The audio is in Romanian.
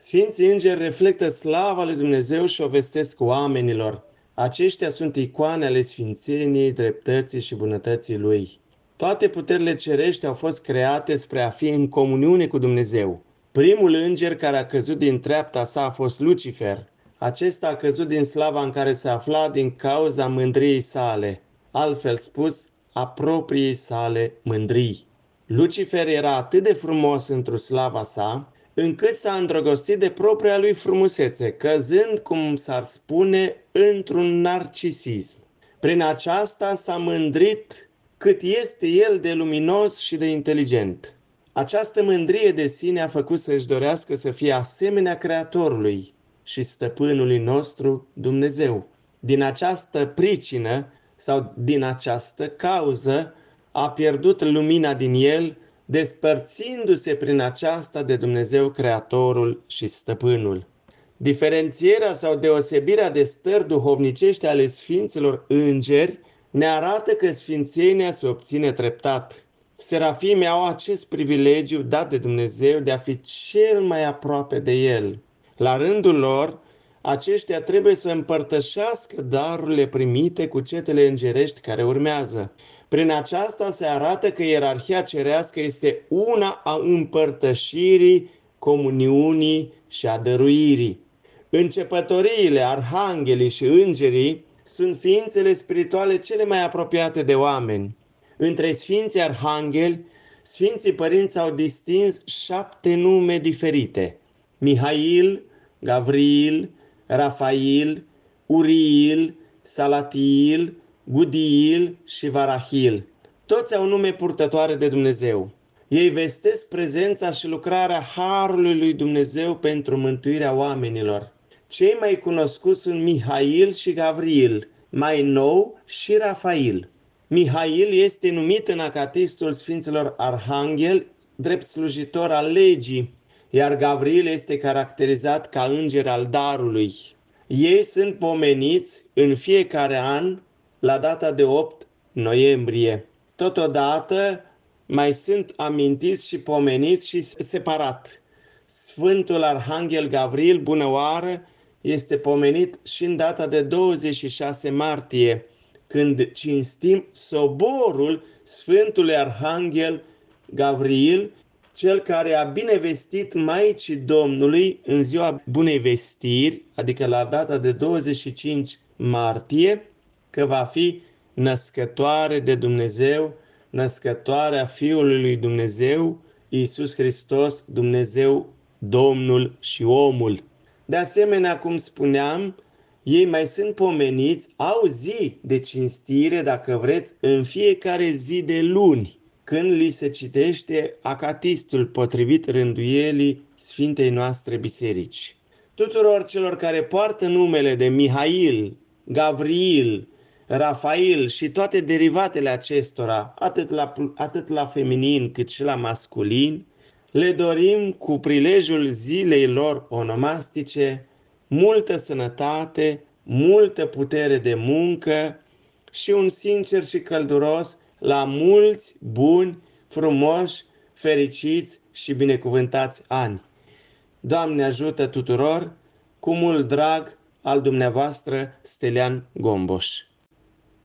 Sfinții îngeri reflectă slava lui Dumnezeu și o vestesc oamenilor. Aceștia sunt icoane ale sfințeniei, dreptății și bunătății lui. Toate puterile cerești au fost create spre a fi în comuniune cu Dumnezeu. Primul înger care a căzut din treapta sa a fost Lucifer. Acesta a căzut din slava în care se afla din cauza mândriei sale, altfel spus, a propriei sale mândrii. Lucifer era atât de frumos într-o slava sa, încât s-a îndrăgostit de propria lui frumusețe, căzând, cum s-ar spune, într-un narcisism. Prin aceasta s-a mândrit cât este el de luminos și de inteligent. Această mândrie de sine a făcut să-și dorească să fie asemenea Creatorului și Stăpânului nostru Dumnezeu. Din această pricină sau din această cauză a pierdut lumina din el, despărțindu-se prin aceasta de Dumnezeu Creatorul și Stăpânul. Diferențierea sau deosebirea de stări duhovnicești ale Sfinților Îngeri ne arată că Sfințenia se obține treptat. Serafimii au acest privilegiu dat de Dumnezeu de a fi cel mai aproape de El. La rândul lor, aceștia trebuie să împărtășească darurile primite cu cetele îngerești care urmează. Prin aceasta se arată că ierarhia cerească este una a împărtășirii, comuniunii și a dăruirii. Începătoriile, arhanghelii și îngerii sunt ființele spirituale cele mai apropiate de oameni. Între Sfinții Arhangheli, Sfinții Părinți au distins șapte nume diferite. Mihail, Gavril, Rafail, Uriil, Salatiil, Gudiil și Varahil. Toți au nume purtătoare de Dumnezeu. Ei vestesc prezența și lucrarea Harului lui Dumnezeu pentru mântuirea oamenilor. Cei mai cunoscuți sunt Mihail și Gavril, mai nou și Rafail. Mihail este numit în acatistul Sfinților Arhanghel drept slujitor al legii, iar Gavril este caracterizat ca înger al darului. Ei sunt pomeniți în fiecare an la data de 8 noiembrie. Totodată mai sunt amintiți și pomeniți și separat. Sfântul Arhanghel Gavril, bună oară, este pomenit și în data de 26 martie, când cinstim soborul Sfântului Arhanghel Gavril, cel care a binevestit Maicii Domnului în ziua Bunei Vestiri, adică la data de 25 martie, că va fi născătoare de Dumnezeu, născătoarea Fiului lui Dumnezeu, Iisus Hristos, Dumnezeu, Domnul și omul. De asemenea, cum spuneam, ei mai sunt pomeniți, au zi de cinstire, dacă vreți, în fiecare zi de luni, când li se citește acatistul potrivit rânduielii Sfintei noastre biserici. Tuturor celor care poartă numele de Mihail, Gavril, Rafael și toate derivatele acestora, atât la, atât la feminin cât și la masculin, le dorim cu prilejul zilei lor onomastice multă sănătate, multă putere de muncă și un sincer și călduros la mulți buni, frumoși, fericiți și binecuvântați ani. Doamne ajută tuturor, cu mult drag al dumneavoastră Stelian Gomboș.